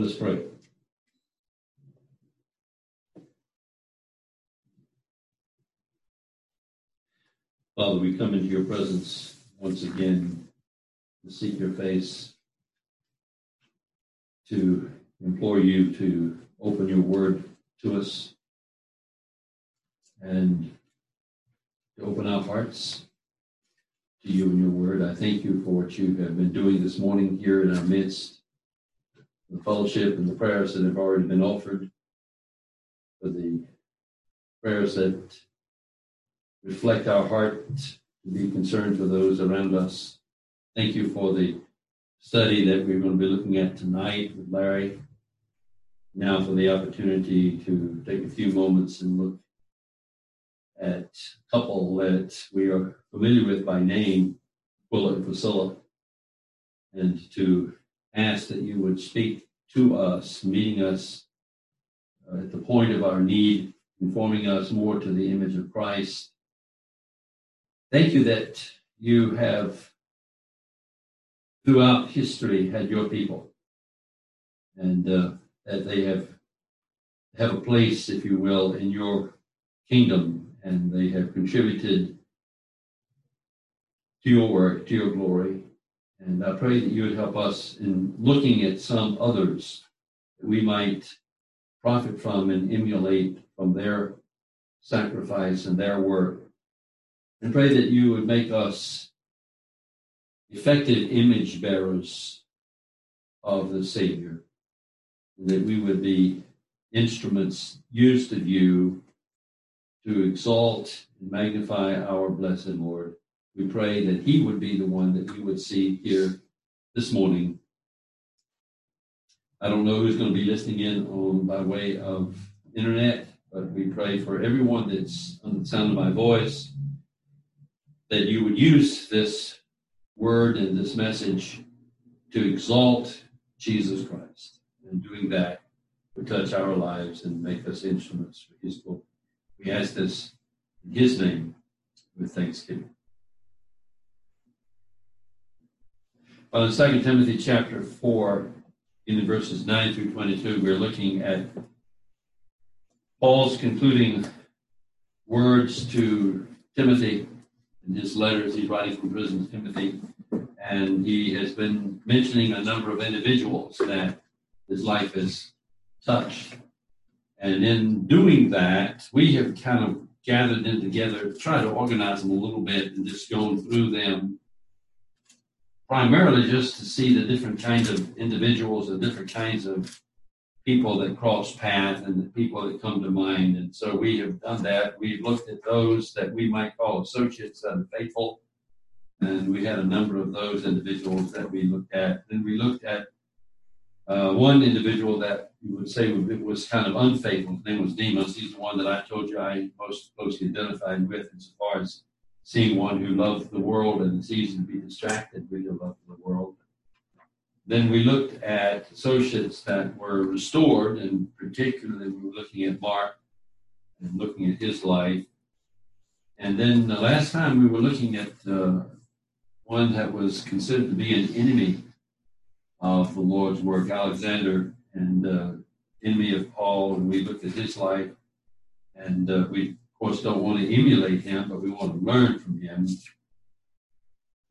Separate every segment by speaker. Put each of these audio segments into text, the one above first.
Speaker 1: Let's pray. Father, we come into your presence once again to seek your face, to implore you to open your word to us and to open our hearts to you and your word. I thank you for what you have been doing this morning here in our midst, the fellowship and the prayers that have already been offered, for the prayers that reflect our heart to be concerned for those around us. Thank you for the study that we're going to be looking at tonight with Larry. Now for the opportunity to take a few moments and look at a couple that we are familiar with by name, Aquila and Priscilla, and to ask that you would speak to us, meeting us uh, at the point of our need, informing us more to the image of Christ, Thank you that you have, throughout history, had your people, and uh, that they have have a place, if you will, in your kingdom, and they have contributed to your work, to your glory. And I pray that you would help us in looking at some others that we might profit from and emulate from their sacrifice and their work and pray that you would make us effective image bearers of the Savior, and that we would be instruments used of you to exalt and magnify our blessed Lord. We pray that He would be the one that you would see here this morning. I don't know who's going to be listening in on by way of internet, but we pray for everyone that's on the sound of my voice that you would use this word and this message to exalt Jesus Christ. And doing that would touch our lives and make us instruments for his glory. We ask this in his name with thanksgiving. Well, in 2 Timothy chapter 4, in the verses 9 through 22, we're looking at Paul's concluding words to Timothy in his letters he's writing from prison to Timothy, and he has been mentioning a number of individuals that his life has touched. And in doing that, we have kind of gathered them together tried to organize them a little bit and just going through them primarily just to see the different kinds of individuals and different kinds of people that cross path and the people that come to mind. And so we have done that. We've looked at those that we might call associates and faithful. And we had a number of those individuals that we looked at. Then we looked at uh, one individual that you would say was kind of unfaithful. His name was Demas. He's the one that I told you I most closely identified with as far as seeing one who loved the world and it's easy to be distracted with your love of the world. Then we looked at associates that were restored, and particularly we were looking at Mark and looking at his life. And then the last time we were looking at uh, one that was considered to be an enemy of the Lord's work, Alexander, and uh, enemy of Paul, and we looked at his life. And uh, we, course, don't want to emulate him, but we want to learn from him.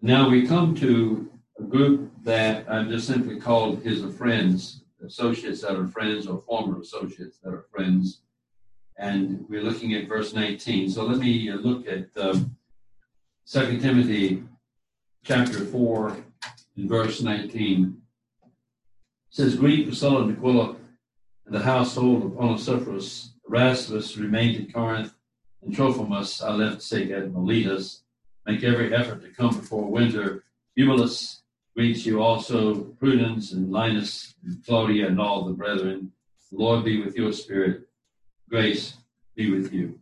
Speaker 1: Now we come to a group that I've just simply called his friends, associates that are friends or former associates that are friends. And we're looking at verse 19. So let me uh, look at um, 2 Timothy chapter 4 and verse 19. It says, Greet Priscilla and Aquila and the household of Onesiphorus. Erastus remained in Corinth, and Trophimus I left sick at Miletus. Make every effort to come before winter. Eubulus Greets you also, Pudens and Linus and Claudia and all the brethren. The Lord be with your spirit. Grace be with you.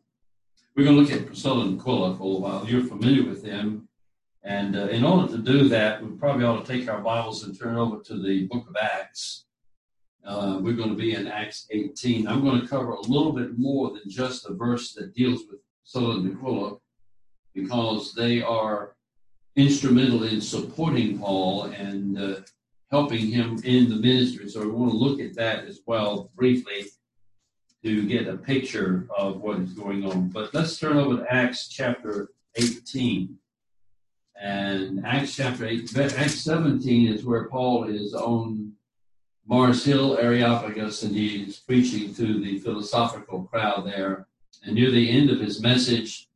Speaker 1: We're going to look at Priscilla and Aquila for a while. You're familiar with them. And uh, in order to do that, we probably ought to take our Bibles and turn over to the book of Acts. Uh, we're going to be in Acts 18. I'm going to cover a little bit more than just the verse that deals with Priscilla and Aquila because they are instrumental in supporting Paul and uh, helping him in the ministry. So we want to look at that as well briefly to get a picture of what is going on. But let's turn over to Acts chapter 18. And Acts chapter 8, Acts 17 is where Paul is on Mars Hill, Areopagus, and he's preaching to the philosophical crowd there. And near the end of his message,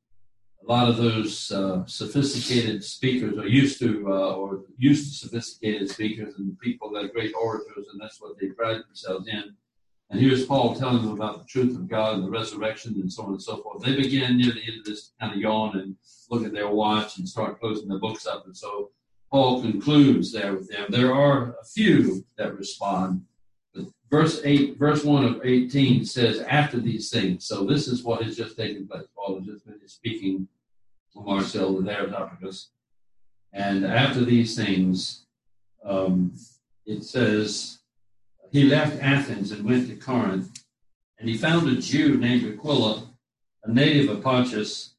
Speaker 1: a lot of those uh, sophisticated speakers are used to, uh, or used to sophisticated speakers and people that are great orators, and that's what they pride themselves in. And here's Paul telling them about the truth of God and the resurrection and so on and so forth. They begin near the end of this kind of yawn and look at their watch and start closing their books up. And so Paul concludes there with them. There are a few that respond. Verse 8, verse 1 of 18 says, after these things. So this is what has just taken place. Paul has just been speaking to Mars Hill the Areopagus. And after these things, um, it says, he left Athens and went to Corinth, and he found a Jew named Aquila, a native of Pontus,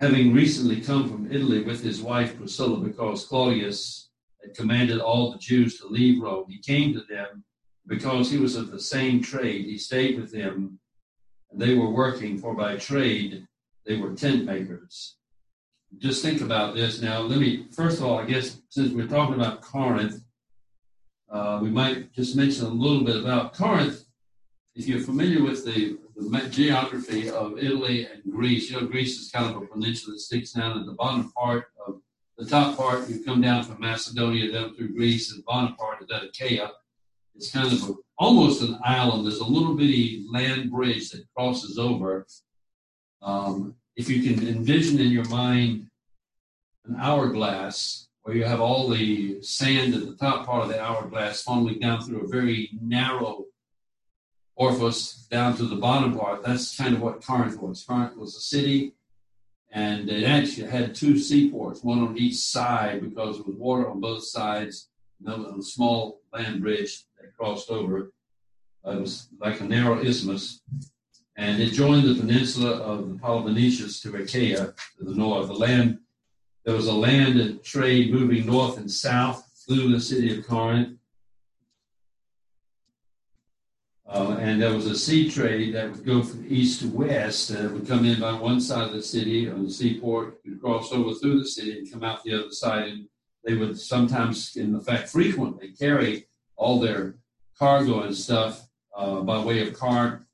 Speaker 1: having recently come from Italy with his wife Priscilla because Claudius had commanded all the Jews to leave Rome. He came to them because he was of the same trade. He stayed with them, and they were working, for by trade they were tent makers. Just think about this now. Let me, first of all, I guess, since we're talking about Corinth, uh, we might just mention a little bit about Corinth. If you're familiar with the, the, geography of Italy and Greece, you know, Greece is kind of a peninsula that sticks down at the bottom part of the top part. You come down from Macedonia down through Greece, and the bottom part is that Achaia. It's kind of a, almost an island. There's a little bitty land bridge that crosses over. Um, if you can envision in your mind an hourglass where you have all the sand at the top part of the hourglass funneling down through a very narrow orifice down to the bottom part. That's kind of what Corinth was. Corinth was a city, and it actually had two seaports, one on each side because there was water on both sides. And a small land bridge that crossed over. It was like a narrow isthmus, and it joined the peninsula of the Peloponnesus to Achaia to the north. The land there was a land and trade moving north and south through the city of Corinth. Uh, and there was a sea trade that would go from east to west. Uh, would come in by one side of the city on the seaport, and cross over through the city and come out the other side. And they would sometimes, in fact, frequently carry all their cargo and stuff uh, by way of cart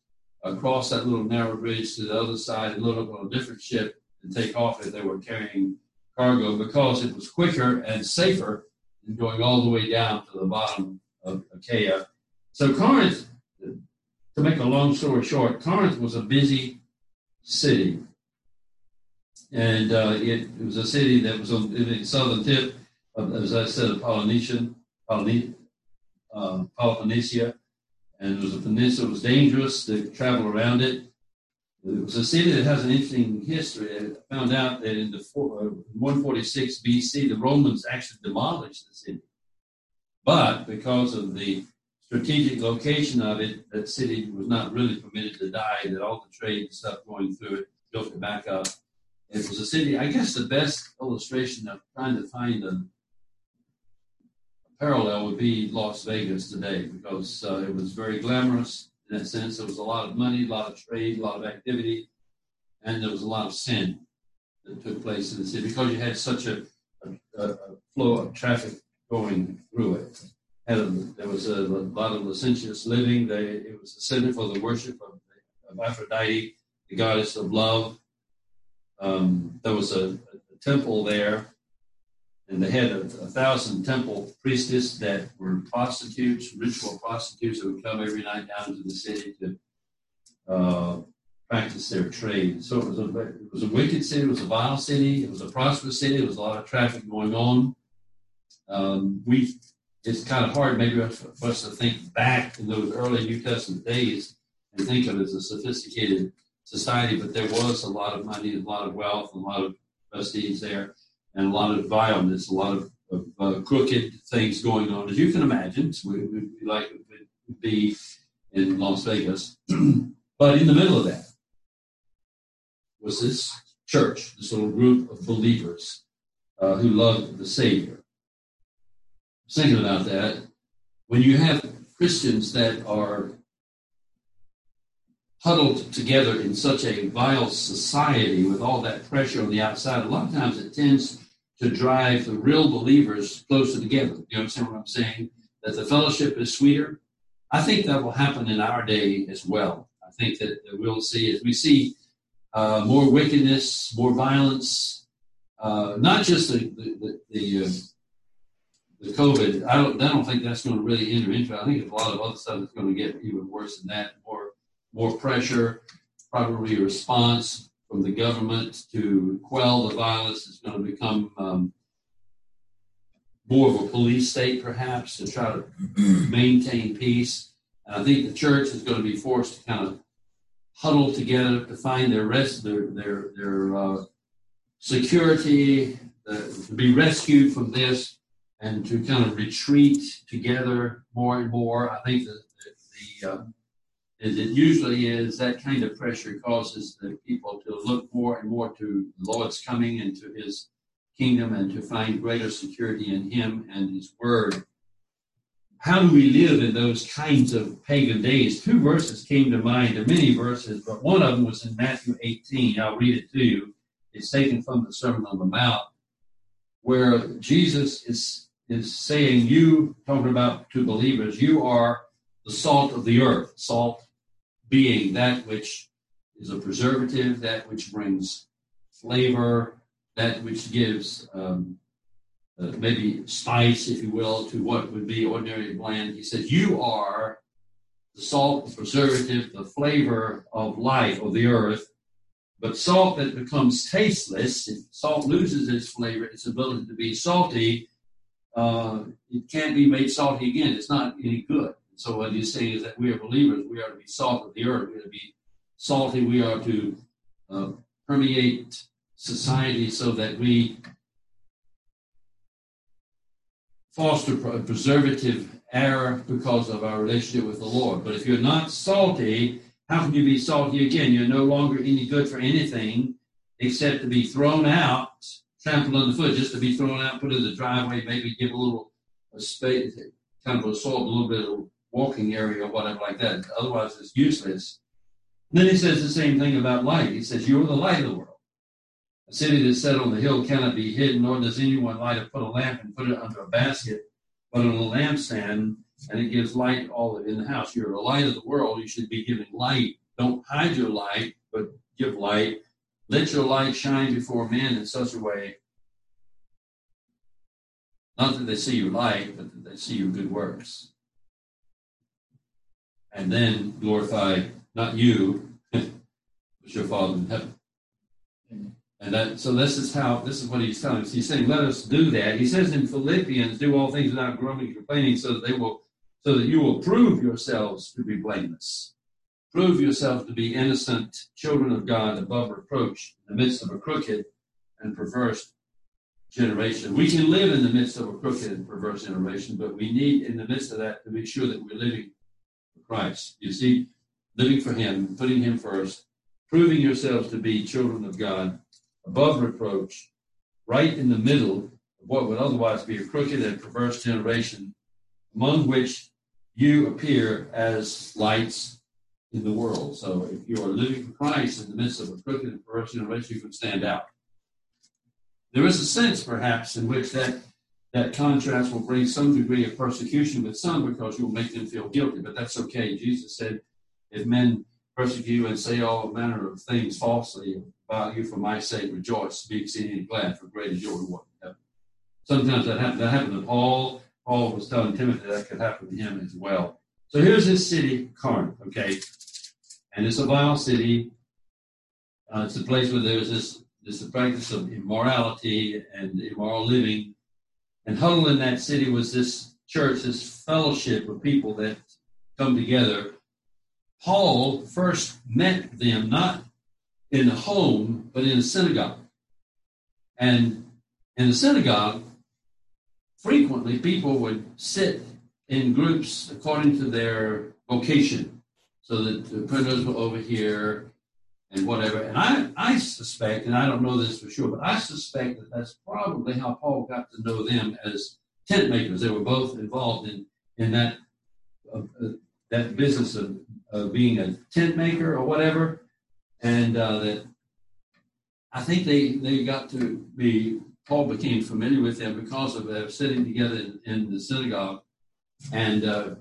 Speaker 1: across that little narrow bridge to the other side and load up on a different ship and take off if they were carrying cargo because it was quicker and safer than going all the way down to the bottom of Achaia. So Corinth, to make a long story short, Corinth was a busy city. And uh, it, it, was a city that was on the southern tip of, as I said, of Polynesian, Polyne, uh, Peloponnesia. And it was a peninsula. It was dangerous to travel around it. It was a city that has an interesting history. I found out that in the four, uh, 146 BC, the Romans actually demolished the city. But because of the strategic location of it, that city was not really permitted to die, that all the trade and stuff going through it built it back up. It was a city, I guess the best illustration of trying to find a, parallel would be Las Vegas today because uh, it was very glamorous in that sense. There was a lot of money, a lot of trade, a lot of activity, and there was a lot of sin that took place in the city because you had such a, a, a flow of traffic going through it. A, there was a, a, lot of licentious living. They, it was a center for the worship of, of Aphrodite, the goddess of love. Um, there was a, temple there and they had a, a, thousand temple priestesses that were prostitutes, ritual prostitutes that would come every night down to the city to uh, practice their trade. So it was a it was a wicked city, it was a vile city, it was a prosperous city, there was a lot of traffic going on. Um, we it's kind of hard maybe for us to think back in those early New Testament days and think of it as a sophisticated society, but there was a lot of money, a lot of wealth, a lot of prestige there and a lot of violence, a lot of, of uh, crooked things going on, as you can imagine. So we, we like would be in Las Vegas. but in the middle of that was this church, this little group of believers uh, who loved the Savior. Thinking about that. When you have Christians that are huddled together in such a vile society with all that pressure on the outside, a lot of times it tends to drive the real believers closer together. You understand what I'm saying? That the fellowship is sweeter. I think that will happen in our day as well. I think that we'll see as we see uh, more wickedness, more violence, uh, not just the the, the, the, uh, the COVID. I don't I don't think that's going to really enter into it. I think there's a lot of other stuff that's going to get even worse than that. More more pressure, probably a response from the government to quell the violence is going to become um, more of a police state, perhaps, to try to maintain peace. And I think the church is going to be forced to kind of huddle together to find their rest, their their their uh, security, uh, to be rescued from this, and to kind of retreat together more and more. I think that the, the uh, it usually is that kind of pressure causes the people to look more and more to the Lord's coming and to his kingdom and to find greater security in him and his word. How do we live in those kinds of pagan days? Two verses came to mind. Are many verses, but one of them was in Matthew 18. I'll read it to you. It's taken from the Sermon on the Mount, where Jesus is, is saying, You, talking about to believers, you are the salt of the earth. Salt being that which is a preservative, that which brings flavor, that which gives um, uh, maybe spice, if you will, to what would be ordinary bland. He says, You are the salt, the preservative, the flavor of life of the earth. But salt that becomes tasteless, if salt loses its flavor, its ability to be salty, uh, it can't be made salty again. It's not any good. So what he's saying is that we are believers. We are to be salt of the earth. We are to be salty. We are to uh, permeate society so that we foster a preservative air because of our relationship with the Lord. But if you're not salty, how can you be salty again? You're no longer any good for anything except to be thrown out, trampled underfoot, just to be thrown out, put in the driveway, maybe give a little a space, kind of a salt, a little bit of walking area or whatever like that. Otherwise, it's useless. And then he says the same thing about light. He says, You're the light of the world. A city that's set on the hill cannot be hidden, nor does anyone light or put a lamp and put it under a basket, but on a lampstand, and it gives light all in the house. You're the light of the world. You should be giving light. Don't hide your light, but give light. Let your light shine before men in such a way, not that they see your light, but that they see your good works and then glorify not you, but your Father in heaven. And that, so this is how, this is what he's telling us. He's saying, let us do that. He says in Philippians, do all things without grumbling complaining so that they will, so that you will prove yourselves to be blameless. Prove yourselves to be innocent children of God above reproach in the midst of a crooked and perverse generation. We can live in the midst of a crooked and perverse generation, but we need in the midst of that to make sure that we're living for Christ. You see, living for Him, putting Him first, proving yourselves to be children of God, above reproach, right in the middle of what would otherwise be a crooked and perverse generation, among which you appear as lights in the world. So if you are living for Christ in the midst of a crooked and perverse generation, you can stand out. There is a sense, perhaps, in which that that contrast will bring some degree of persecution with some because you'll make them feel guilty, but that's okay. Jesus said, if men persecute and say all manner of things falsely about you for my sake, rejoice, be exceedingly glad, for great is your reward in heaven. Sometimes that happened, that happened to Paul. Paul was telling Timothy that could happen to him as well. So here's this city, Corinth, okay? And it's a vile city. Uh, it's a place where there's this, this practice of immorality and immoral living and huddled in that city was this church, this fellowship of people that come together. Paul first met them not in a home, but in a synagogue. And in the synagogue, frequently people would sit in groups according to their vocation. So that the printers were over here, and whatever. And I, I suspect, and I don't know this for sure, but I suspect that that's probably how Paul got to know them as tent makers. They were both involved in in that uh, uh, that business of, of being a tent maker or whatever, and uh, that I think they they got to be Paul became familiar with them because of them sitting together in, in the synagogue, and uh,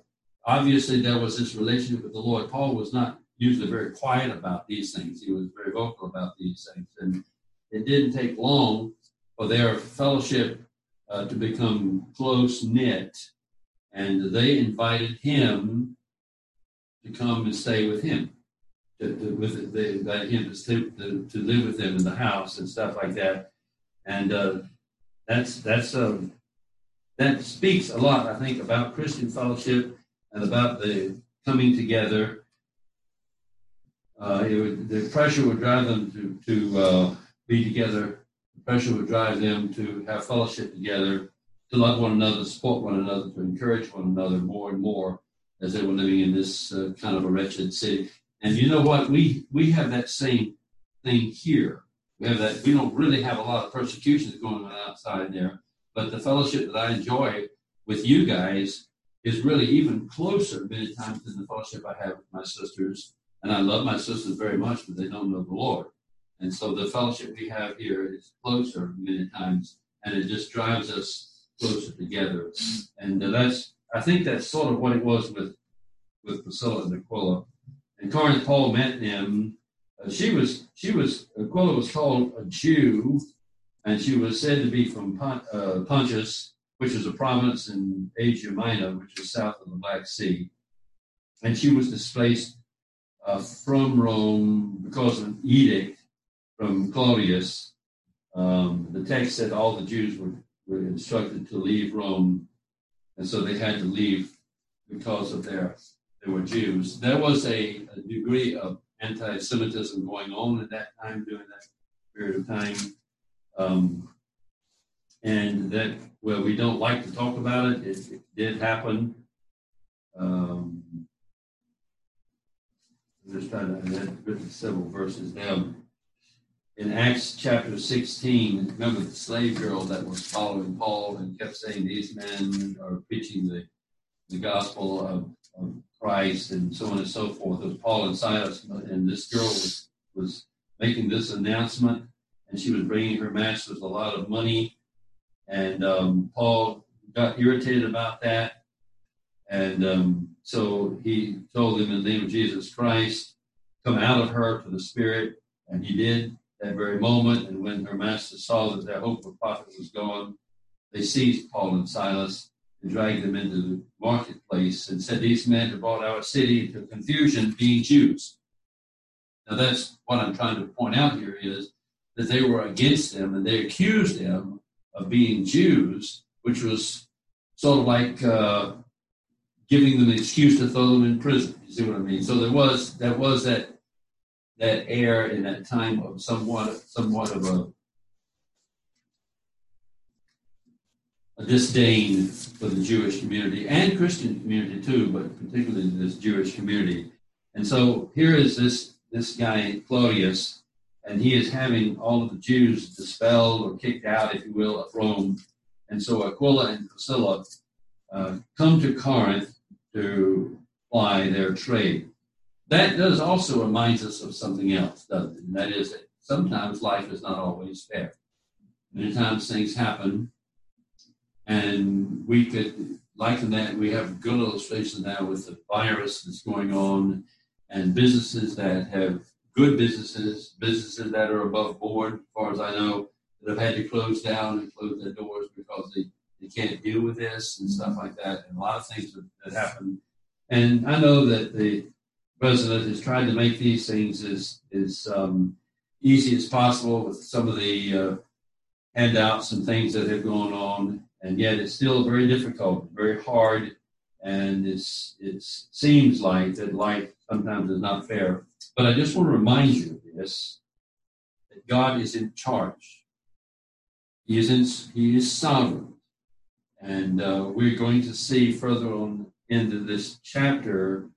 Speaker 1: obviously there was this relationship with the Lord. Paul was not usually very quiet about these things; he was very vocal about these things, and it didn't take long for their fellowship uh, to become close knit, and they invited him to come and stay with him. To, to, with they invited him to, stay, to, to live with them in the house and stuff like that, and uh, that's that's um, that speaks a lot, I think, about Christian fellowship and about the coming together. Uh, would, the pressure would drive them to to uh, be together The pressure would drive them to have fellowship together, to love one another, support one another, to encourage one another more and more as they were living in this uh, kind of a wretched city. And you know what? We we have that same thing here. We have that. We don't really have a lot of persecutions going on outside there, but the fellowship that I enjoy with you guys is really even closer many times than the fellowship I have with my sisters. And I love my sisters very much, but they don't know the Lord. And so the fellowship we have here is closer many times, and it just drives us closer together. And that's, I think that's sort of what it was with, with Priscilla and Aquila. And Corinth, Paul met them. Uh, she was, she was, Aquila was called a Jew, and she was said to be from uh, Pontus, which is a province in Asia Minor, which is south of the Black Sea. And she was displaced uh, from Rome because of an edict from Claudius, um, the text said all the Jews were, were instructed to leave Rome, and so they had to leave because of their they were Jews. There was a, a degree of anti-Semitism going on at that time during that period of time, um, and that well, we don't like to talk about it. It, it did happen. Um, I'm just trying to. I had written several verses down in Acts chapter 16, remember the slave girl that was following Paul and kept saying, These men are preaching the, the gospel of, of Christ and so on and so forth. It was Paul and Silas, and this girl was, was making this announcement, and she was bringing her masters a lot of money. And um, Paul got irritated about that. And um, so he told them in the name of Jesus Christ, come out of her to the Spirit. And he did that very moment. And when her master saw that their hope of profit was gone, they seized Paul and Silas and dragged them into the marketplace and said, These men have brought our city into confusion, being Jews. Now, that's what I'm trying to point out here is that they were against them and they accused them of being Jews, which was sort of like uh, giving them an excuse to throw them in prison. You see what I mean? So there was that was that that air in that time of somewhat somewhat of a, a disdain for the Jewish community and Christian community too, but particularly this Jewish community. And so here is this this guy Claudius, and he is having all of the Jews dispelled or kicked out, if you will, of Rome. And so Aquila and Priscilla uh, come to Corinth to ply their trade that does also reminds us of something else, doesn't it? And that is that sometimes life is not always fair. Many times things happen, and we could liken that. We have good illustration now with the virus that's going on, and businesses that have good businesses, businesses that are above board, as far as I know, that have had to close down and close their doors because they, they can't deal with this and stuff like that, and a lot of things that, that happen. And I know that the president has tried to make these things as, as um, easy as possible with some of the uh, handouts and things that have gone on, and yet it's still very difficult, very hard, and it's it seems like that life sometimes is not fair. But I just want to remind you of this: that God is in charge. He is in, He is sovereign, and uh, we're going to see further on into this chapter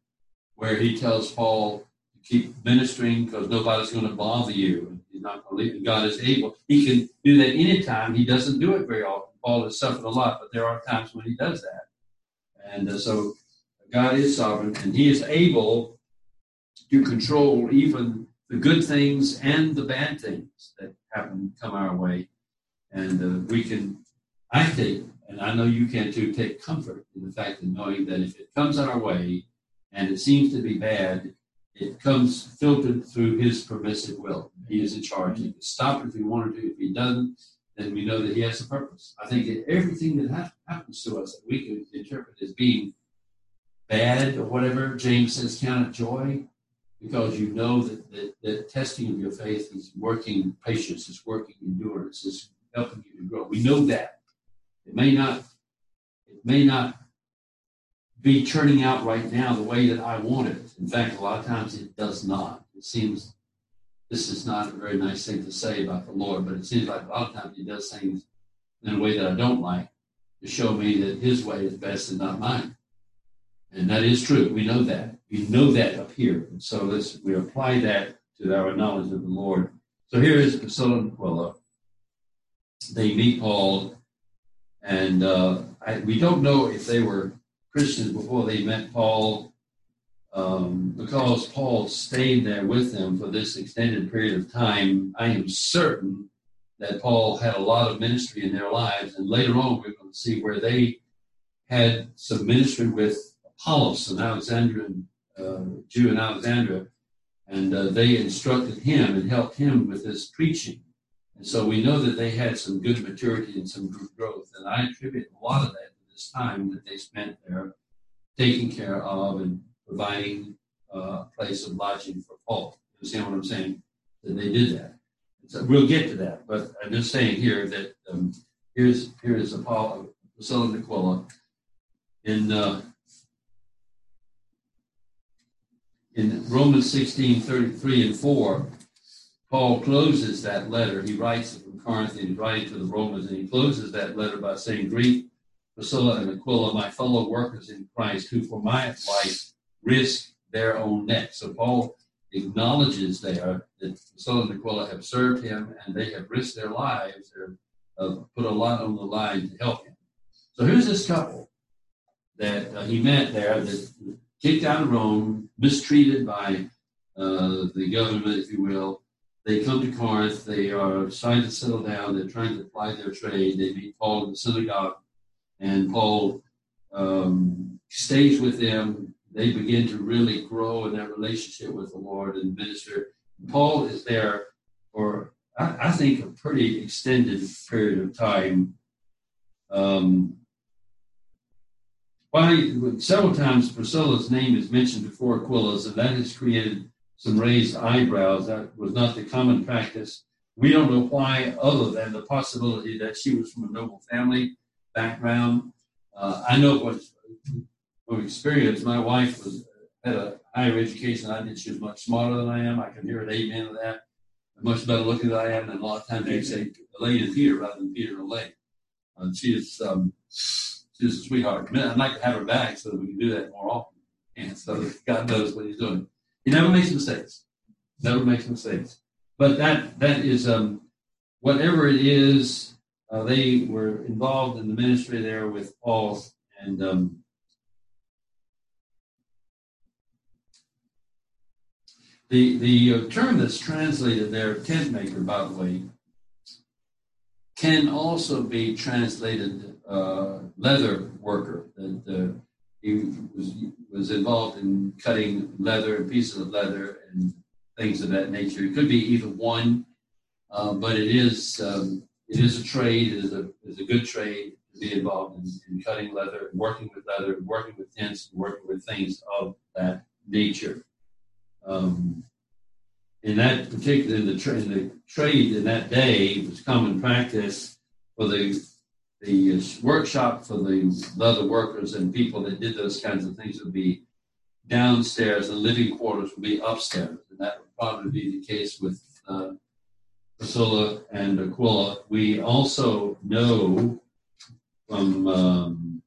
Speaker 1: where he tells Paul to keep ministering because nobody's going to bother you. He's not going to leave. God is able. He can do that anytime. He doesn't do it very often Paul has suffered a lot, but there are times when he does that. And uh, so God is sovereign, and he is able to control even the good things and the bad things that happen come our way. And uh, we can, I think, and I know you can too, take comfort in the fact of knowing that if it comes our way and it seems to be bad, it comes filtered through his permissive will. He is in charge. He can stop if he wanted to. If he doesn't, then we know that he has a purpose. I think that everything that ha- happens to us that we can interpret as being bad or whatever, James says, count it joy because you know that the, the testing of your faith is working patience, is working endurance, is helping you to grow. We know that. It may not, it may not be turning out right now the way that I want it. In fact, a lot of times it does not. It seems this is not a very nice thing to say about the Lord, but it seems like a lot of times He does things in a way that I don't like to show me that His way is best and not mine. And that is true. We know that. We know that up here. And so let's we apply that to our knowledge of the Lord. So here is Priscilla and Aquila. They meet Paul, and uh, I, we don't know if they were Christians before they met Paul um, because Paul stayed there with them for this extended period of time, I am certain that Paul had a lot of ministry in their lives. And later on, we're going to see where they had some ministry with Apollos, an Alexandrian uh, Jew in Alexandria, and uh, they instructed him and helped him with his preaching. And so we know that they had some good maturity and some good growth. And I attribute a lot of that to this time that they spent there taking care of and providing uh, a place of lodging for Paul. You understand what I'm saying? That they did that. So we'll get to that, but I'm just saying here that um, here's here's Apollo, Priscilla and in uh, in Romans 16, 33 and 4, Paul closes that letter. He writes it from Corinth and writing to the Romans, and he closes that letter by saying, Greet Priscilla and Aquila, my fellow workers in Christ, who for my life risk their own neck. So Paul acknowledges there that Priscilla and Aquila have served him and they have risked their lives, they've uh, put a lot on the line to help him. So here's this couple that uh, he met there that kicked out of Rome, mistreated by uh, the government, if you will. They come to Corinth. They are trying to settle down. They're trying to apply their trade. They meet Paul in the synagogue, and Paul um, stays with them they begin to really grow in their relationship with the Lord and minister. Paul is there for, I, I think, a pretty extended period of time. Um, why, several times Priscilla's name is mentioned before Aquila's, and that has created some raised eyebrows. That was not the common practice. We don't know why, other than the possibility that she was from a noble family background. Uh, I know what from experience, my wife was had a higher education than I did. She was much smarter than I am. I can hear an amen to that. Much better looking than I am, and a lot of times they say Elaine and Peter rather than Peter and Elaine. Uh, she is um, she's a sweetheart. I'd like to have her back so that we can do that more often. And so God knows what He's doing. He never makes mistakes. Never makes mistakes. But that that is um, whatever it is. Uh, they were involved in the ministry there with Paul, and um, The, the uh, term that's translated there, tent maker, by the way, can also be translated uh, leather worker. That uh, he was, was involved in cutting leather pieces of leather and things of that nature. It could be either one, uh, but it is um, it is a trade. It is a, is a good trade to be involved in, in cutting leather, working with leather, working with tents, and working with things of that nature. Um, in that particular in the, tra- in the trade in that day, it was common practice for the the workshop for the leather workers and people that did those kinds of things would be downstairs. The living quarters would be upstairs, and that would probably be the case with uh, Priscilla and Aquila. We also know from um,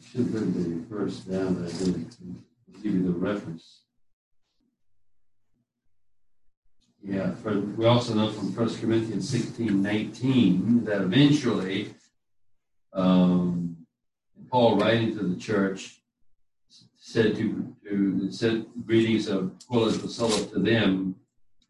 Speaker 1: should have the verse down, I didn't. Give you the reference. Yeah, for, we also know from 1 Corinthians 16 19 that eventually um, Paul, writing to the church, said to, to sent greetings of Aquila and Priscilla to them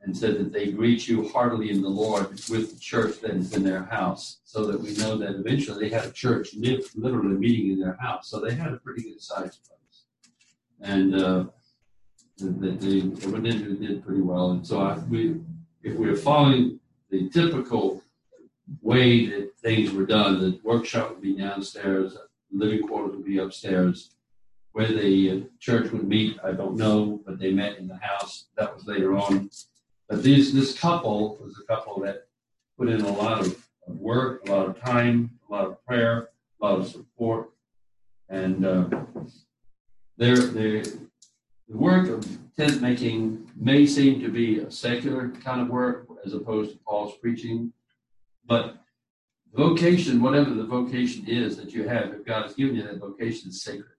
Speaker 1: and said that they greet you heartily in the Lord with the church that is in their house, so that we know that eventually they had a church literally meeting in their house. So they had a pretty good place. And uh, they, they evidently did pretty well. And so I, we, if we're following the typical way that things were done, the workshop would be downstairs, living quarters would be upstairs. Where the uh, church would meet, I don't know, but they met in the house. That was later on. But these, this couple was a couple that put in a lot of, of work, a lot of time, a lot of prayer, a lot of support. And uh, the work of tent making may seem to be a secular kind of work as opposed to Paul's preaching, but vocation, whatever the vocation is that you have, if God has given you that vocation, is sacred.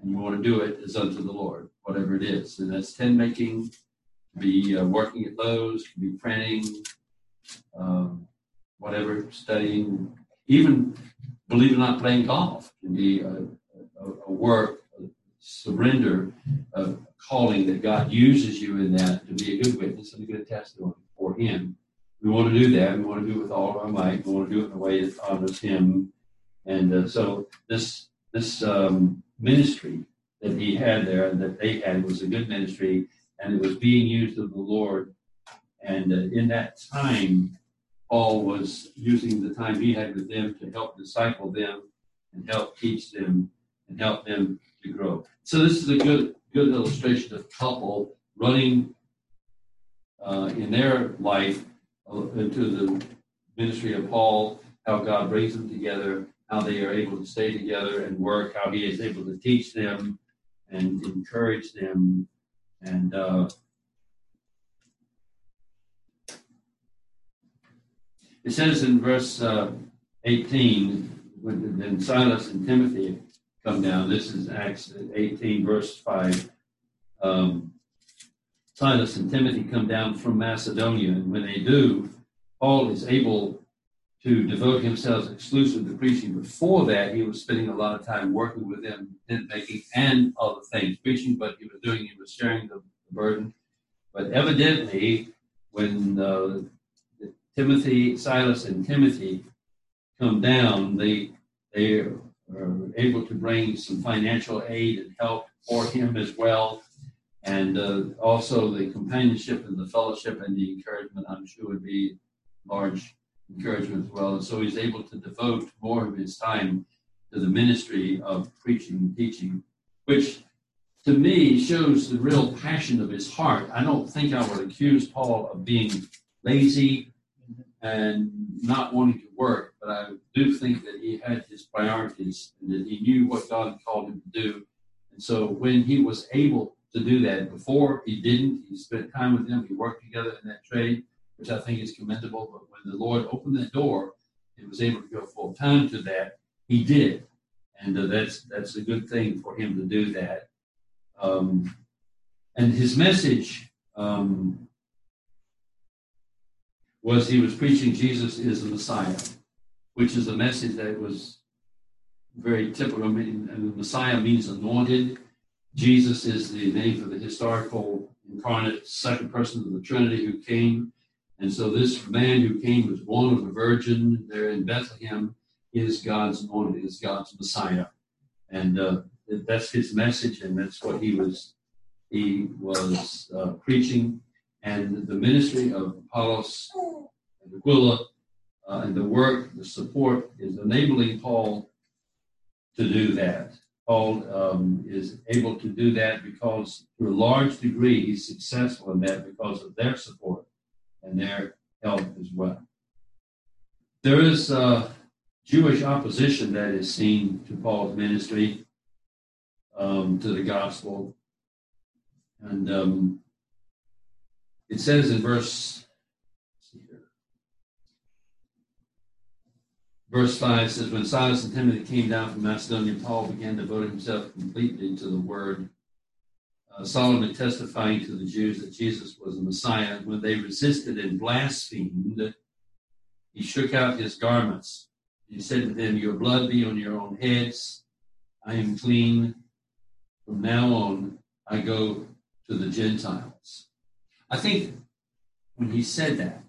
Speaker 1: And you want to do it as unto the Lord, whatever it is. And that's tent making, be uh, working at Lowe's, be printing, um, whatever, studying, even, believe it or not, playing golf can be a, a, a work, surrender, a calling that God uses you in that to be a good witness and a good testimony for Him. We want to do that. We want to do it with all of our might. We want to do it in a way that honors Him. And uh, so this this um, ministry that he had there and that they had was a good ministry and it was being used of the Lord. And uh, in that time, Paul was using the time he had with them to help disciple them and help teach them and help them to grow. So this is a good good illustration of couple running uh, in their life uh, into the ministry of Paul, how God brings them together, how they are able to stay together and work, how he is able to teach them and encourage them and uh, it says in verse uh, 18, when then Silas and Timothy come down, this is Acts 18, verse 5. Um, Silas and Timothy come down from Macedonia, and when they do, Paul is able to devote himself exclusively to preaching. Before that, he was spending a lot of time working with them, tent making, and other things, preaching, but he was doing, he was sharing the, burden. But evidently, when uh, Timothy, Silas, and Timothy come down, they they are able to bring some financial aid and help for him as well, and uh, also the companionship and the fellowship and the encouragement. I'm sure would be large encouragement as well. And so he's able to devote more of his time to the ministry of preaching and teaching, which to me shows the real passion of his heart. I don't think I would accuse Paul of being lazy and not wanting to work, but I do think that he had his priorities and that he knew what God called him to do. And so when he was able to do that, before he didn't, he spent time with them, he worked together in that trade, which I think is commendable. But when the Lord opened that door and was able to go full time to that, he did. And uh, that's that's a good thing for him to do that. Um, and his message um, was he was preaching Jesus is the Messiah, which is a message that was very typical. I mean, and the Messiah means anointed. Jesus is the name for the historical incarnate second person of the Trinity who came and so this man who came was born of a virgin there in Bethlehem is God's anointed, is God's Messiah. And uh, that's his message, and that's what he was he was uh, preaching. And the ministry of Apollos and Aquila uh, and the work, the support is enabling Paul to do that. Paul um, is able to do that because, to a large degree, he's successful in that because of their support and their help as well. There is uh, Jewish opposition that is seen to Paul's ministry, um, to the gospel. And um, it says in verse Verse 5 says, When Silas and Timothy came down from Macedonia, Paul began devoting himself completely to the word uh, solemnly testifying to the Jews that Jesus was the Messiah. When they resisted and blasphemed, he shook out his garments. He said to them, Your blood be on your own heads. I am clean. From now on, I go to the Gentiles. I think when he said that,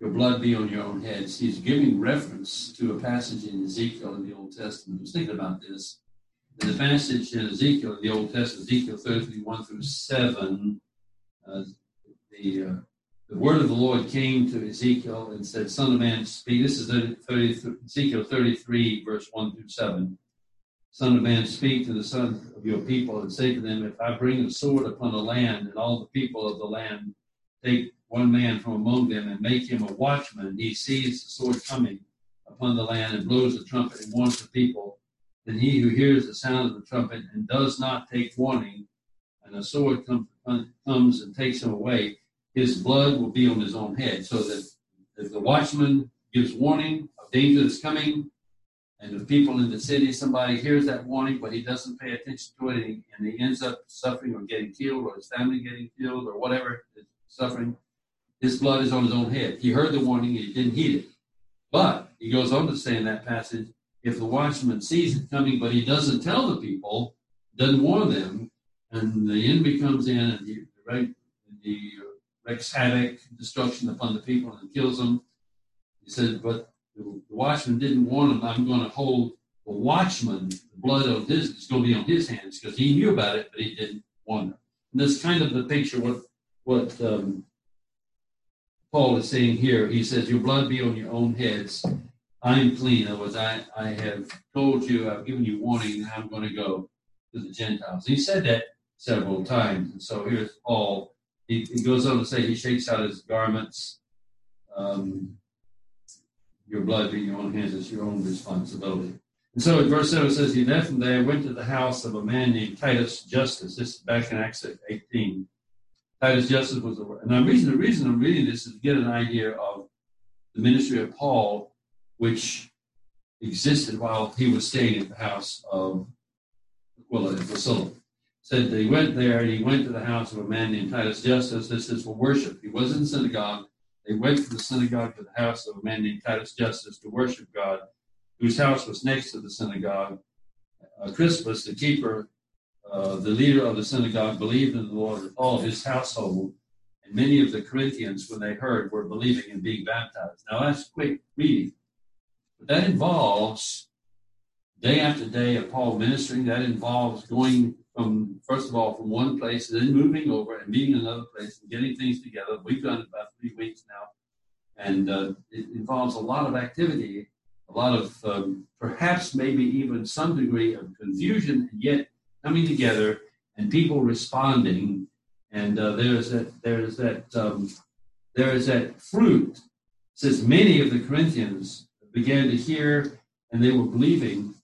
Speaker 1: your blood be on your own heads, he's giving reference to a passage in Ezekiel in the Old Testament. I was thinking about this. In the passage in Ezekiel in the Old Testament, Ezekiel 33, 1 through 7, uh, the, uh, the word of the Lord came to Ezekiel and said, Son of man, speak. This is 30, Ezekiel 33, verse 1 through 7. Son of man, speak to the sons of your people and say to them, If I bring a sword upon the land, and all the people of the land take one man from among them and make him a watchman, he sees the sword coming upon the land and blows the trumpet and warns the people. Then he who hears the sound of the trumpet and does not take warning, and the sword come, comes and takes him away, his blood will be on his own head. So that if the watchman gives warning of danger that's coming, and the people in the city, somebody hears that warning, but he doesn't pay attention to it, and he, and he ends up suffering or getting killed, or his family getting killed, or whatever, suffering, his blood is on his own head. He heard the warning he didn't heed it. But he goes on to say in that passage, if the watchman sees it coming, but he doesn't tell the people, doesn't warn them, and the enemy comes in and he, right, he wreaks havoc, destruction upon the people and kills them. He said, but the watchman didn't warn him, I'm going to hold the watchman, the blood of his, is going to be on his hands because he knew about it, but he didn't warn them. And that's kind of the picture what, what um, Paul is saying here. He says, Your blood be on your own heads. I am clean. In other words, I, I have told you, I've given you warning, and I'm going to go to the Gentiles. He said that several times. And so here's Paul. He, he goes on to say, He shakes out his garments. Um, your blood be your own hands. It's your own responsibility. And so in verse 7 it says, He left from there, went to the house of a man named Titus Justus. This is back in Acts 18. Titus Justus was a and the reason the reason I'm reading this is to get an idea of the ministry of Paul, which existed while he was staying at the house of Aquila and Priscilla. Said they went there and he went to the house of a man named Titus Justus. This is for worship. He was in the synagogue they went from the synagogue to the house of a man named Titus Justus to worship God, whose house was next to the synagogue. Uh, Crispus, the keeper, uh, the leader of the synagogue, believed in the Lord with all his household, and many of the Corinthians, when they heard, were believing and being baptized. Now that's quick reading, but that involves day after day of Paul ministering. That involves going from first of all from one place and then moving over and meeting another place and getting things together. We've done it about three weeks now, and uh, it involves a lot of activity, a lot of um, perhaps maybe even some degree of confusion, and yet coming together and people responding. And uh, there's that there's that um, there is that fruit. Says many of the Corinthians began to hear and they were believing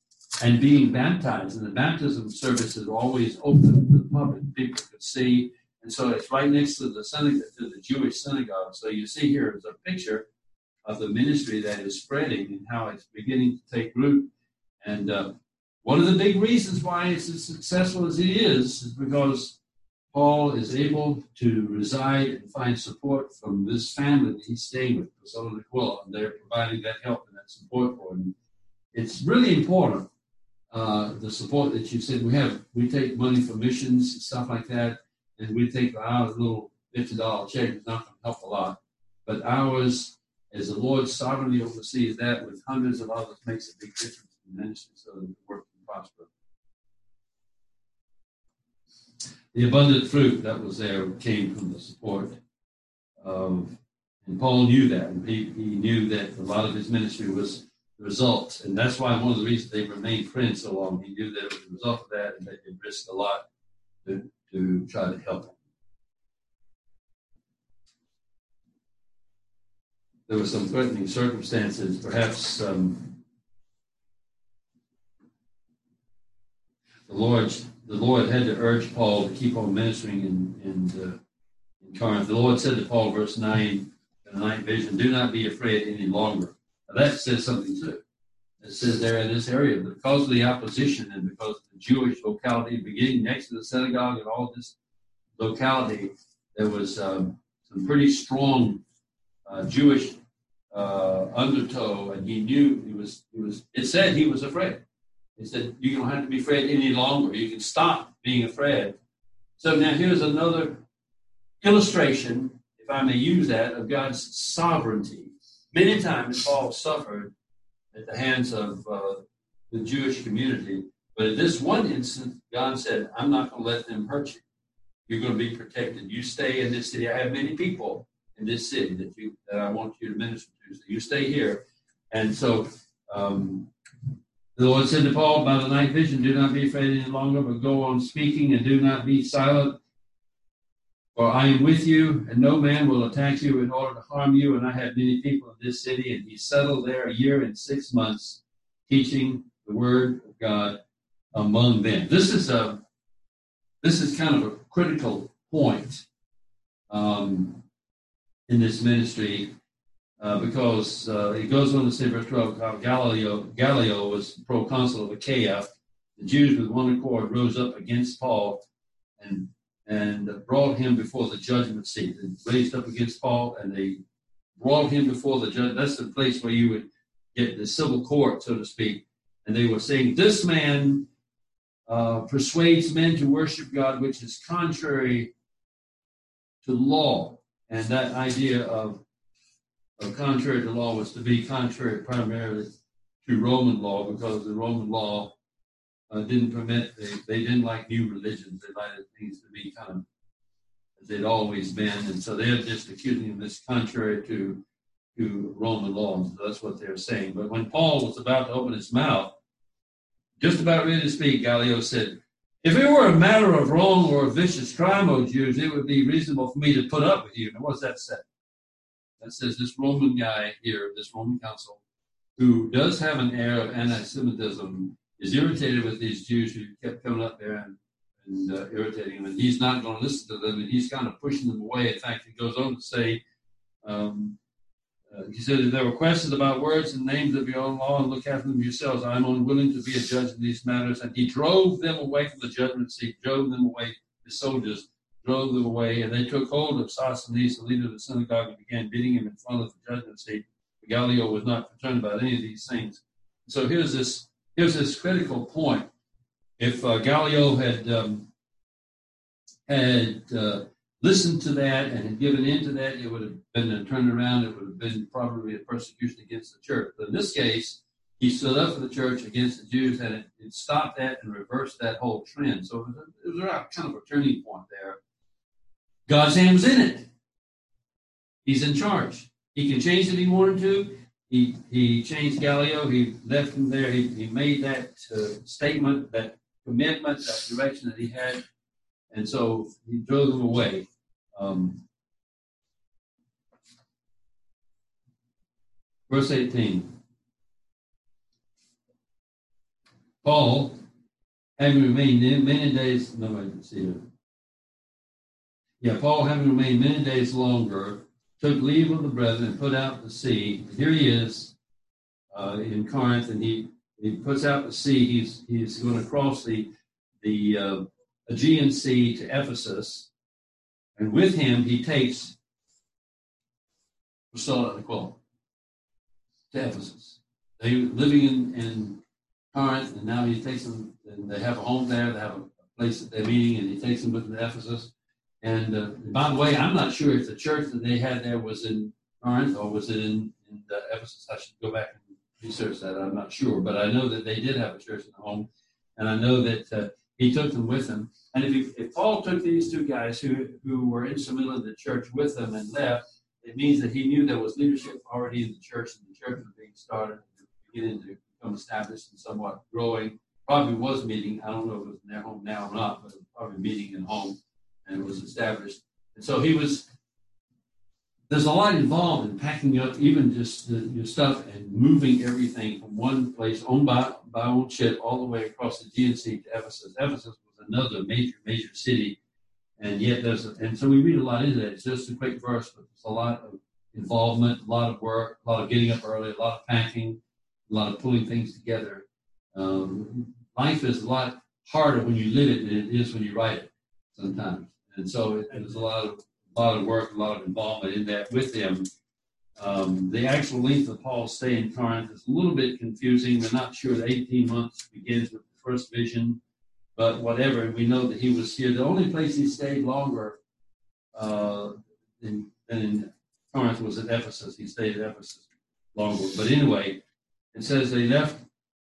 Speaker 1: and being baptized. And the baptism service is always open to the public. People could see. And so it's right next to the synagogue, to the Jewish synagogue. So you see here is a picture of the ministry that is spreading and how it's beginning to take root. And uh, one of the big reasons why it's as successful as it is is because Paul is able to reside and find support from this family that he's staying with, Priscilla and Aquila, and they're providing that help and that support for him. It's really important uh, the support that you said we have. We take money for missions and stuff like that, and we take our little fifty dollar check. It's not going to help a lot, but ours, as the Lord sovereignly oversees that, with hundreds of others, makes a big difference in ministry, so work prosper. The abundant fruit that was there came from the support. Um, and Paul knew that. And he, he knew that a lot of his ministry was the results. And that's why one of the reasons they remained friends so long. He knew that it was the result of that and they had risked a lot to, to try to help him. There were some threatening circumstances, perhaps um, the Lord the Lord had to urge Paul to keep on ministering in, in, uh, in Corinth. The Lord said to Paul, verse 9, in the night vision, do not be afraid any longer now that says something too. It says there in this area, because of the opposition and because of the Jewish locality beginning next to the synagogue and all this locality, there was um, some pretty strong uh, Jewish uh, undertow, and he knew he was. He was. It said he was afraid. He said you don't have to be afraid any longer. You can stop being afraid. So now here's another illustration, if I may use that, of God's sovereignty. Many times Paul suffered at the hands of uh, the Jewish community, but in this one instance, God said, "I'm not going to let them hurt you. You're going to be protected. You stay in this city. I have many people in this city that you that I want you to minister to. So you stay here." And so um, the Lord said to Paul by the night vision, Do not be afraid any longer, but go on speaking and do not be silent. For I am with you, and no man will attack you in order to harm you. And I have many people in this city. And he settled there a year and six months, teaching the word of God among them. This is a this is kind of a critical point um, in this ministry uh, because uh, he goes on to say, verse 12, how Gallio, Gallio was proconsul of Achaia. The Jews with one accord rose up against Paul and and brought him before the judgment seat. They raised up against Paul and they brought him before the judge. That's the place where you would get the civil court, so to speak. And they were saying, This man uh, persuades men to worship God, which is contrary to law. And that idea of contrary to law was to be contrary primarily to Roman law because the Roman law uh, didn't permit, they, they didn't like new religions. They liked things to be kind of as they'd always been. And so they're just accusing him this contrary to, to Roman law. So that's what they're saying. But when Paul was about to open his mouth, just about ready to speak, Gallio said, if it were a matter of wrong or a vicious crime, O Jews, it would be reasonable for me to put up with you. Now, what's that say? That says this Roman guy here, this Roman consul, who does have an air of anti-Semitism, is irritated with these Jews who kept coming up there and, and uh, irritating him, and he's not going to listen to them, and he's kind of pushing them away. In fact, he goes on to say, um, uh, he said, if there were questions about words and names of your own law, and look after them yourselves. I am unwilling to be a judge in these matters. And he drove them away from the judgment seat, drove them away, the soldiers, drove them away, and they took hold of Sosthenes, the leader of the synagogue, and began beating him in front of the judgment seat. Gallio was not concerned about any of these things. So here's this here's this critical point. If uh, Gallio had um, had uh, listened to that and had given in to that, it would have been a turnaround. It would have been probably a persecution against the church. But in this case, he stood up for the church against the Jews, and it, it stopped that and reversed that whole trend. So it was, a, it was a kind of a turning point there. God's hand was in it. He's in charge. He can change if he wanted to. He, he changed Gallio. He left him there. He, he made that uh, statement, that commitment, that direction that he had. And so he drove them away. Um, verse 18. Paul, having remained there many days, no, I didn't see it. Yeah, Paul, having remained many days longer, took leave of the brethren and put out to sea. Here he is uh, in Corinth, and he, he puts out to sea. He's he's going to cross the the uh, Aegean Sea to Ephesus, and with him he takes Priscilla and Aquila to Ephesus. They were living in, in Corinth, and now he takes them, and they have a home there. They have a place that they're meeting, and he takes them with them to Ephesus. And uh, by the way, I'm not sure if the church that they had there was in Corinth or was it in, in Ephesus. I should go back and research that. I'm not sure, but I know that they did have a church in the home, and I know that uh, he took them with him. And if, he, if Paul took these two guys who who were instrumental in the church with them and left, it means that he knew there was leadership already in the church, and the church was being started, beginning to become established and somewhat growing. Probably was meeting. I don't know if it was in their home now or not, but probably meeting in home and was established. And so he was. There's a lot involved in packing up even just the, your stuff and moving everything from one place owned by by own ship all the way across the Aegean Sea to Ephesus. Ephesus was another major major city, and yet there's a, and so we read a lot into that. It's just a quick verse, but there's a lot of involvement, a lot of work, a lot of getting up early, a lot of packing, a lot of pulling things together. Um, life is a lot harder when you live it than it is when you write it sometimes. And so it, it was a lot of a lot of work, a lot of involvement in that with them. Um, the actual length of Paul's stay in Corinth is a little bit confusing. We're not sure that 18 months begins with the first vision, but whatever. We know that he was here. The only place he stayed longer uh, than, than in Corinth was at Ephesus. He stayed at Ephesus longer. But anyway, it says they left,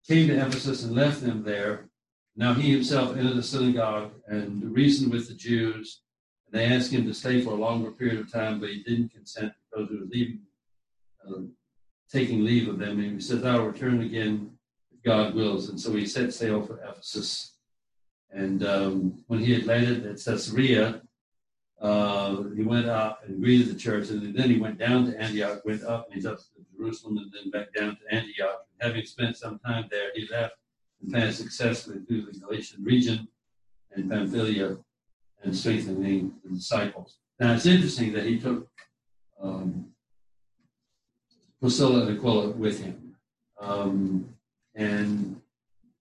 Speaker 1: came to Ephesus and left them there. Now he himself entered the synagogue and reasoned with the Jews. And they asked him to stay for a longer period of time, but he didn't consent because he was leaving, uh, taking leave of them. And he says, I'll return again if God wills. And so he set sail for Ephesus. And um, when he had landed at Caesarea, uh, he went up and greeted the church, and then he went down to Antioch, went up, and he's up to Jerusalem, and then back down to Antioch. Having spent some time there, he left passed successfully through the Galatian region and Pamphylia and strengthening the disciples. Now, it's interesting that he took um, Priscilla and Aquila with him. Um, and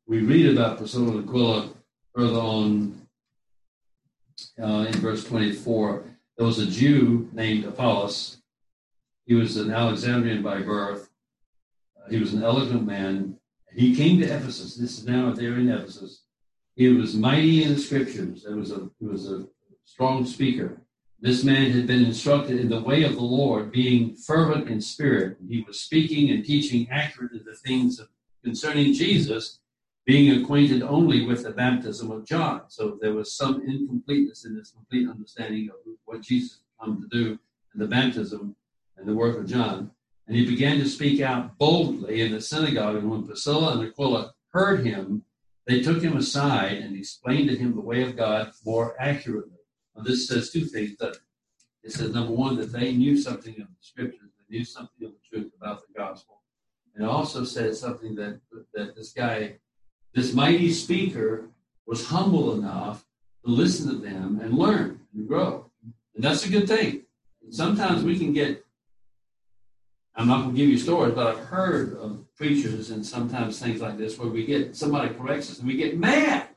Speaker 1: we read about Priscilla and Aquila further on uh, in verse 24. There was a Jew named Apollos. He was an Alexandrian by birth. Uh, he was an eloquent man. He came to Ephesus. This is now there in Ephesus. He was mighty in the scriptures. It was a, he was a strong speaker. This man had been instructed in the way of the Lord, being fervent in spirit. He was speaking and teaching accurately the things of, concerning Jesus being acquainted only with the baptism of John. So there was some incompleteness in this complete understanding of what Jesus had come to do and the baptism and the work of John. And he began to speak out boldly in the synagogue. And when Priscilla and Aquila heard him, they took him aside and explained to him the way of God more accurately. Now, this says two things. That it says, number one, that they knew something of the scriptures, they knew something of the truth about the gospel. And it also says something that, that this guy this mighty speaker was humble enough to listen to them and learn and grow. And that's a good thing. sometimes we can get, I'm not going to give you stories, but I've heard of preachers and sometimes things like this where we get, somebody corrects us and we get mad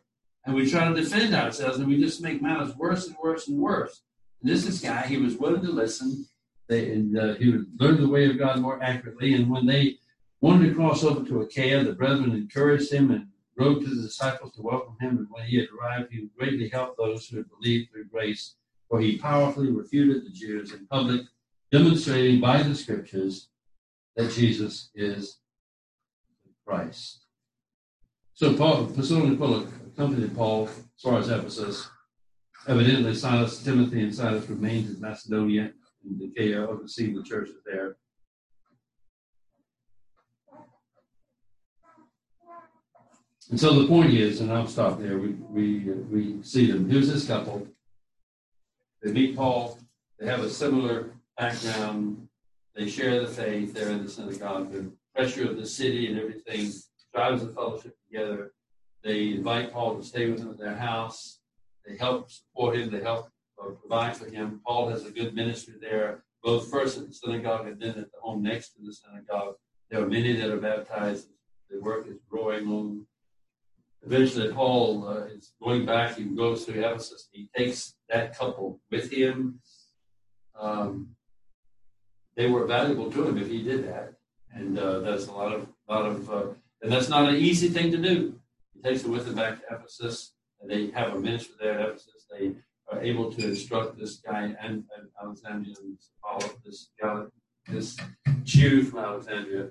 Speaker 1: and we try to defend ourselves and we just make matters worse and worse and worse. And this is guy, he was willing to listen. They, and uh, he would learn the way of God more accurately. And when they wanted to cross over to Achaia, the brethren encouraged him and wrote to the disciples to welcome him, and when he had arrived, he greatly helped those who had believed through grace, for he powerfully refuted the Jews in public, demonstrating by the scriptures that Jesus is Christ. So Paul, Priscilla Aquila accompanied Paul as far as Ephesus. Evidently, Silas, Timothy, and Silas remained in Macedonia in and Achaia, overseeing the churches there. And so the point is, and I'll stop there. We we we see them. Here's this couple. They meet Paul. They have a similar background. They share the faith. They're in the synagogue. The pressure of the city and everything drives the fellowship together. They invite Paul to stay with them at their house. They help support him. They help uh, provide for him. Paul has a good ministry there, both first at the synagogue and then at the home next to the synagogue. There are many that are baptized. The work is growing on eventually Paul uh, is going back. He goes to Ephesus. He takes that couple with him. Um, they were valuable to him if he did that, and uh, that's a lot of lot of, uh, and that's not an easy thing to do. He takes them with him back to Ephesus, and they have a minister there at Ephesus. They are able to instruct this guy and, and Alexandria, this guy, this Jew from Alexandria,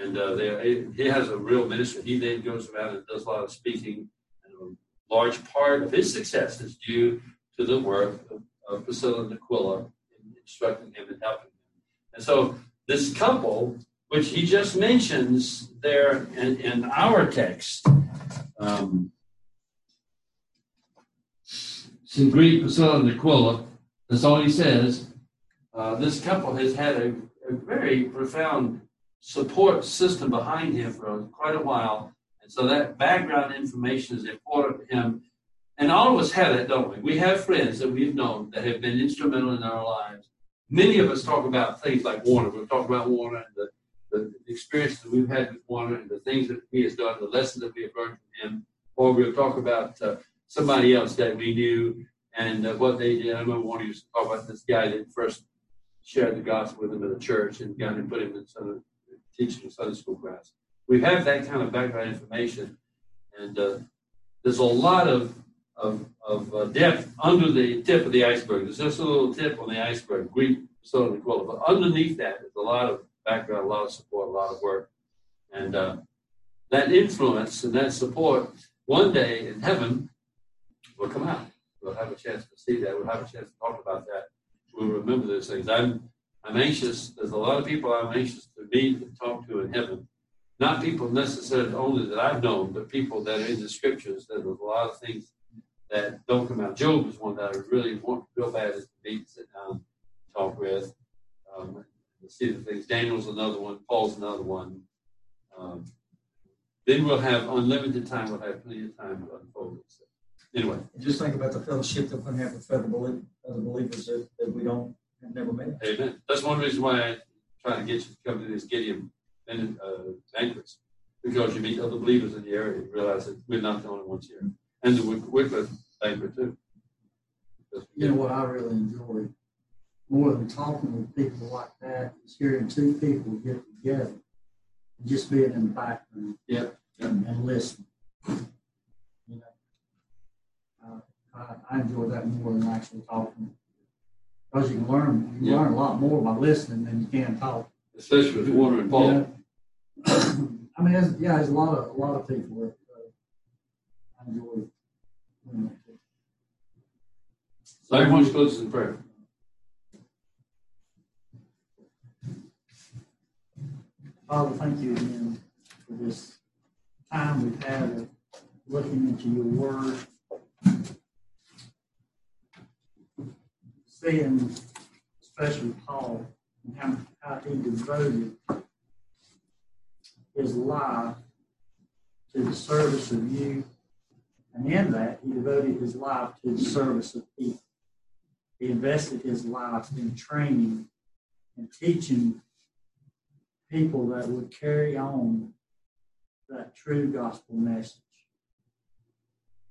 Speaker 1: and uh, they, he has a real ministry. He then goes around and does a lot of speaking. And a large part of his success is due to the work of, of Priscilla and Aquila in instructing him and helping. And so this couple, which he just mentions there in, in our text, um, in Greek, Priscilla and Aquila, that's all he says. Uh, this couple has had a, a very profound support system behind him for quite a while. And so that background information is important to him. And all of us have it, don't we? We have friends that we've known that have been instrumental in our lives. Many of us talk about things like Warner. We'll talk about Warner and the, the, experiences that we've had with Warner and the things that he has done, the lessons that we have learned from him. Or we'll talk about uh, somebody else that we knew And uh, what they did, I remember one used to talk about this guy that first shared the gospel with him in the church and got him put him in some teaching Sunday school class. We have that kind of background information, and uh, there's a lot of of, of uh, depth under the tip of the iceberg. There's just a little tip on the iceberg, Greek, so on quote. But underneath that is a lot of background, a lot of support, a lot of work, and uh, that influence and that support one day in heaven will come out. We'll have a chance to see that. We'll have a chance to talk about that. We'll remember those things. I'm I'm anxious. There's a lot of people I'm anxious to meet and talk to in heaven. Not people necessarily only that I've known, but people that are in the scriptures. There's a lot of things that don't come out. Job is one that I really want real bad to meet, sit down, talk with, um, see the things. Daniel's another one. Paul's another one. Um, then we'll have unlimited time. We'll have plenty of time to unfold it. So, anyway.
Speaker 2: just think about the fellowship that we're going to have with other, other believers that, that we don't have never met.
Speaker 1: Amen. That's one reason why I try to get you to come to these Gideon uh, banquets because you meet other believers in the area and realize that we're not the only ones here. And the Wycliffe paper too.
Speaker 2: You know what I really enjoy more than talking with people like that is hearing two people get together and just being in the background.
Speaker 1: Yep.
Speaker 2: And, and listening. You know, uh, I, I enjoy that more than actually talking. Because you can learn, you
Speaker 1: Yeah.
Speaker 2: learn a lot more by listening than you can talk.
Speaker 1: Especially with Warner and Paul.
Speaker 2: Yeah. I mean, there's, yeah, there's a lot of a lot of people that uh, I enjoy.
Speaker 1: So everyone's closes in prayer.
Speaker 2: Father, thank you again for this time we've had of looking into your word, seeing especially Paul and how, how he devoted his life to the service of you. And in that, he devoted his life to the service of people. He invested his life in training and teaching people that would carry on that true gospel message.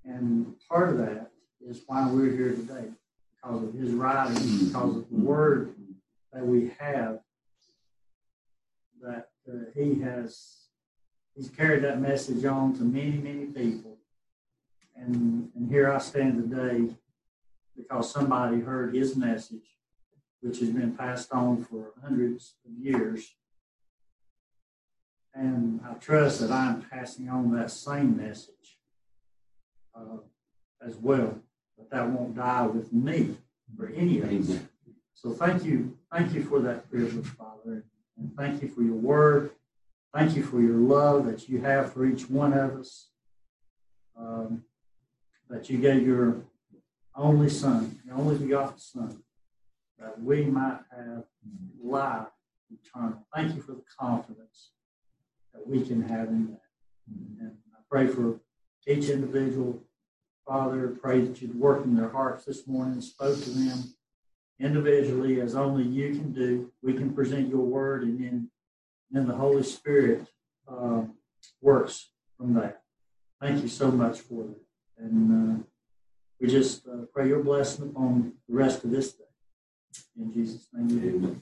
Speaker 2: And part of that is why we're here today, because of his writings, because of the word that we have, that uh, he has, he's carried that message on to many, many people. And, and here I stand today because somebody heard his message, which has been passed on for hundreds of years and I trust that I'm passing on that same message uh, as well. But that won't die with me for any of us. So thank you, thank you for that privilege, Father, and thank you for your word. Thank you for your love that you have for each one of us. Um, that you gave your only Son, your only begotten Son, that we might have life eternal. Thank you for the confidence that we can have in that. And I pray for each individual, Father, pray that you'd work in their hearts this morning, spoke to them individually as only you can do. We can present your word, and then, then the Holy Spirit uh, works from that. Thank you so much for that. And uh, we just uh, pray your blessing upon the rest of this day. In Jesus' name,
Speaker 1: Amen. Amen.